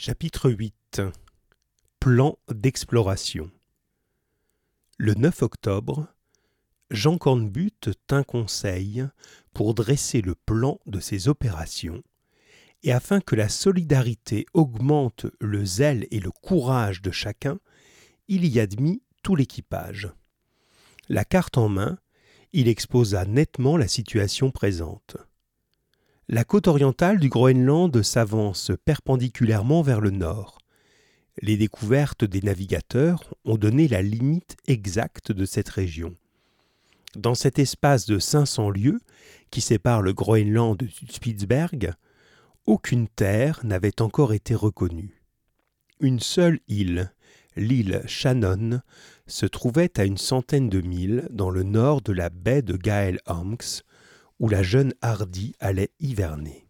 Chapitre 8 Plan d'exploration Le 9 octobre, Jean Cornbutte tint conseil pour dresser le plan de ses opérations, et afin que la solidarité augmente le zèle et le courage de chacun, il y admit tout l'équipage. La carte en main, il exposa nettement la situation présente. La côte orientale du Groenland s'avance perpendiculairement vers le nord. Les découvertes des navigateurs ont donné la limite exacte de cette région. Dans cet espace de 500 lieues qui sépare le Groenland de Spitzberg, aucune terre n'avait encore été reconnue. Une seule île, l'île Shannon, se trouvait à une centaine de milles dans le nord de la baie de Gael Amks, où la jeune Hardy allait hiverner.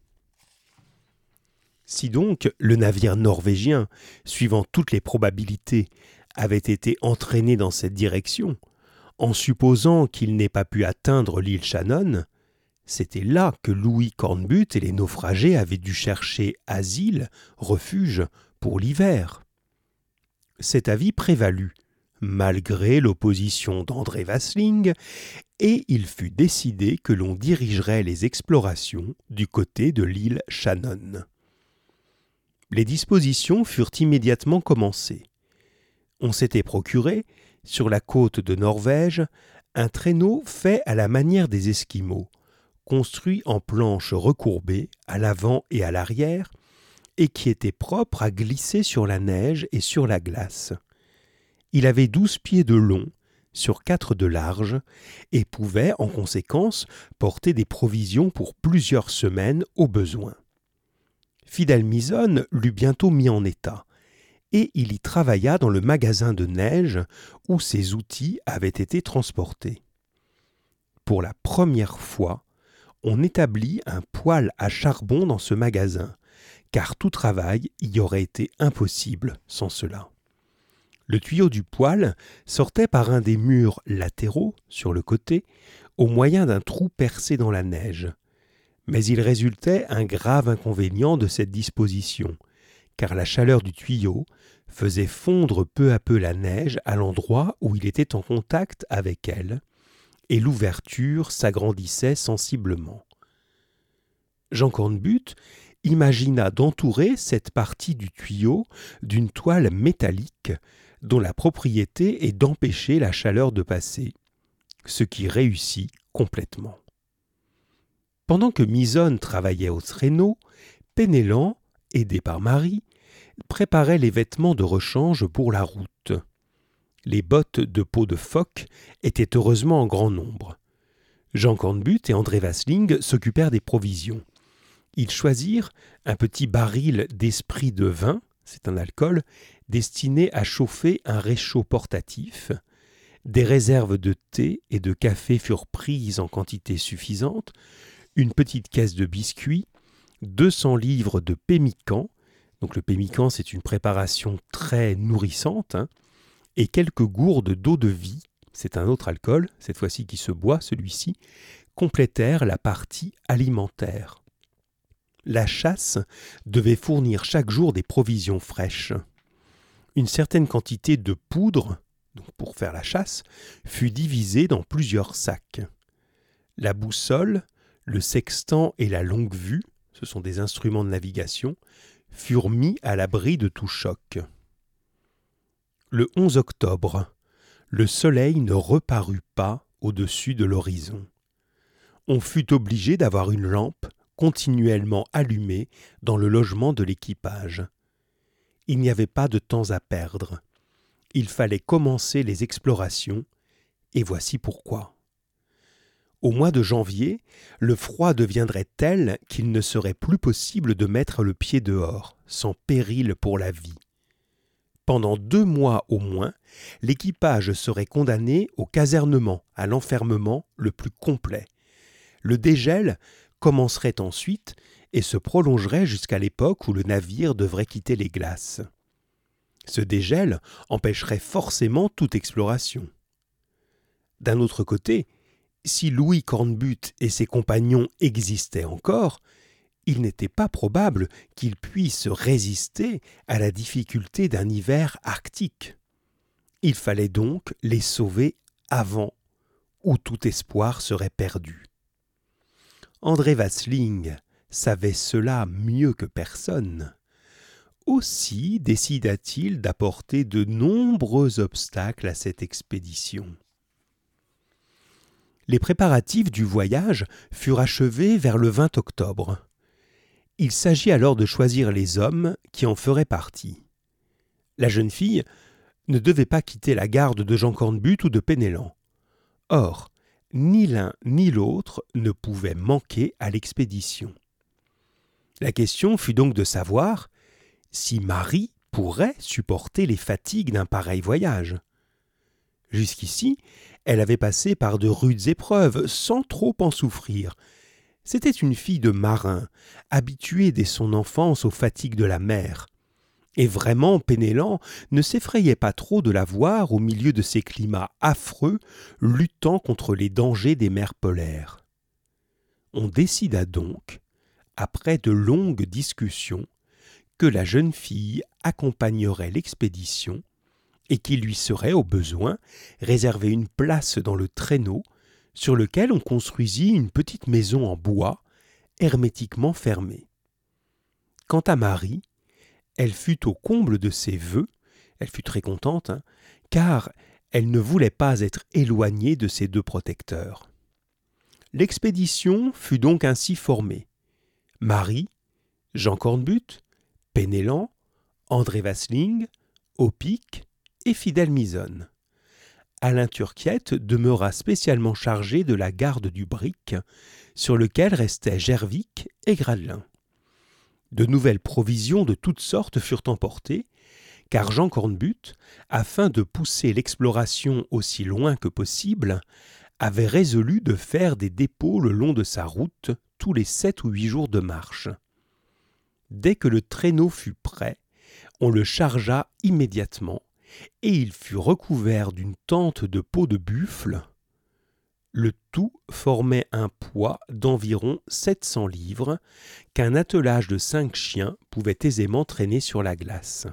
Si donc le navire norvégien, suivant toutes les probabilités, avait été entraîné dans cette direction, en supposant qu'il n'ait pas pu atteindre l'île Shannon, c'était là que Louis Cornbutte et les naufragés avaient dû chercher asile, refuge pour l'hiver. Cet avis prévalut, malgré l'opposition d'André Vasling, et il fut décidé que l'on dirigerait les explorations du côté de l'île Shannon. Les dispositions furent immédiatement commencées. On s'était procuré, sur la côte de Norvège, un traîneau fait à la manière des Esquimaux, construit en planches recourbées à l'avant et à l'arrière, et qui était propre à glisser sur la neige et sur la glace. Il avait douze pieds de long, sur quatre de large, et pouvait, en conséquence, porter des provisions pour plusieurs semaines au besoin. Fidel Mison l'eut bientôt mis en état, et il y travailla dans le magasin de neige où ses outils avaient été transportés. Pour la première fois, on établit un poêle à charbon dans ce magasin, car tout travail y aurait été impossible sans cela. Le tuyau du poêle sortait par un des murs latéraux, sur le côté, au moyen d'un trou percé dans la neige. Mais il résultait un grave inconvénient de cette disposition, car la chaleur du tuyau faisait fondre peu à peu la neige à l'endroit où il était en contact avec elle, et l'ouverture s'agrandissait sensiblement. Jean Cornbutte imagina d'entourer cette partie du tuyau d'une toile métallique dont la propriété est d'empêcher la chaleur de passer, ce qui réussit complètement. Pendant que Misonne travaillait au traîneau, Pénélan, aidé par Marie, préparait les vêtements de rechange pour la route. Les bottes de peau de phoque étaient heureusement en grand nombre. Jean Cornbutte et André Vasling s'occupèrent des provisions. Ils choisirent un petit baril d'esprit de vin, c'est un alcool, destiné à chauffer un réchaud portatif. Des réserves de thé et de café furent prises en quantité suffisante, une petite caisse de biscuits, 200 livres de pémican, donc le pémican c'est une préparation très nourrissante, hein, et quelques gourdes d'eau de vie, c'est un autre alcool, cette fois-ci qui se boit, celui-ci, complétèrent la partie alimentaire. La chasse devait fournir chaque jour des provisions fraîches une certaine quantité de poudre, pour faire la chasse, fut divisée dans plusieurs sacs. La boussole, le sextant et la longue vue, ce sont des instruments de navigation, furent mis à l'abri de tout choc. Le 11 octobre, le soleil ne reparut pas au-dessus de l'horizon. On fut obligé d'avoir une lampe continuellement allumée dans le logement de l'équipage. Il n'y avait pas de temps à perdre. Il fallait commencer les explorations, et voici pourquoi. Au mois de janvier, le froid deviendrait tel qu'il ne serait plus possible de mettre le pied dehors, sans péril pour la vie. Pendant deux mois au moins, l'équipage serait condamné au casernement, à l'enfermement le plus complet. Le dégel commencerait ensuite et se prolongerait jusqu'à l'époque où le navire devrait quitter les glaces. Ce dégel empêcherait forcément toute exploration. D'un autre côté, si Louis Cornbutte et ses compagnons existaient encore, il n'était pas probable qu'ils puissent résister à la difficulté d'un hiver arctique. Il fallait donc les sauver avant, ou tout espoir serait perdu. André Vasling savait cela mieux que personne. Aussi décida-t-il d'apporter de nombreux obstacles à cette expédition. Les préparatifs du voyage furent achevés vers le 20 octobre. Il s'agit alors de choisir les hommes qui en feraient partie. La jeune fille ne devait pas quitter la garde de Jean Cornbutte ou de Pénélan. Or, ni l'un ni l'autre ne pouvaient manquer à l'expédition. La question fut donc de savoir si Marie pourrait supporter les fatigues d'un pareil voyage. Jusqu'ici, elle avait passé par de rudes épreuves sans trop en souffrir. C'était une fille de marin, habituée dès son enfance aux fatigues de la mer. Et vraiment, Pénélan ne s'effrayait pas trop de la voir au milieu de ces climats affreux, luttant contre les dangers des mers polaires. On décida donc, après de longues discussions, que la jeune fille accompagnerait l'expédition et qu'il lui serait, au besoin, réservé une place dans le traîneau sur lequel on construisit une petite maison en bois, hermétiquement fermée. Quant à Marie, elle fut au comble de ses vœux, elle fut très contente, hein, car elle ne voulait pas être éloignée de ses deux protecteurs. L'expédition fut donc ainsi formée. Marie, Jean Cornbutte, Pénélan, André Vasling, Opic et Fidèle Misonne. Alain Turquiette demeura spécialement chargé de la garde du brick, sur lequel restaient Gervic et Gradelin. De nouvelles provisions de toutes sortes furent emportées, car Jean Cornbutte, afin de pousser l'exploration aussi loin que possible, avait résolu de faire des dépôts le long de sa route tous les sept ou huit jours de marche. Dès que le traîneau fut prêt, on le chargea immédiatement, et il fut recouvert d'une tente de peau de buffle. Le tout formait un poids d'environ 700 livres qu'un attelage de cinq chiens pouvait aisément traîner sur la glace.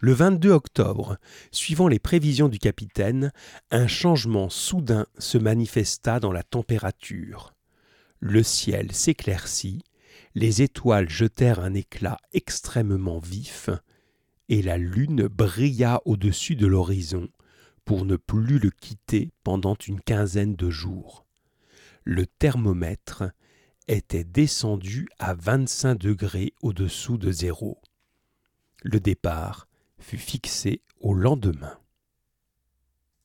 Le 22 octobre, suivant les prévisions du capitaine, un changement soudain se manifesta dans la température. Le ciel s'éclaircit, les étoiles jetèrent un éclat extrêmement vif, et la lune brilla au-dessus de l'horizon pour ne plus le quitter pendant une quinzaine de jours. Le thermomètre était descendu à 25 degrés au-dessous de zéro. Le départ fut fixé au lendemain.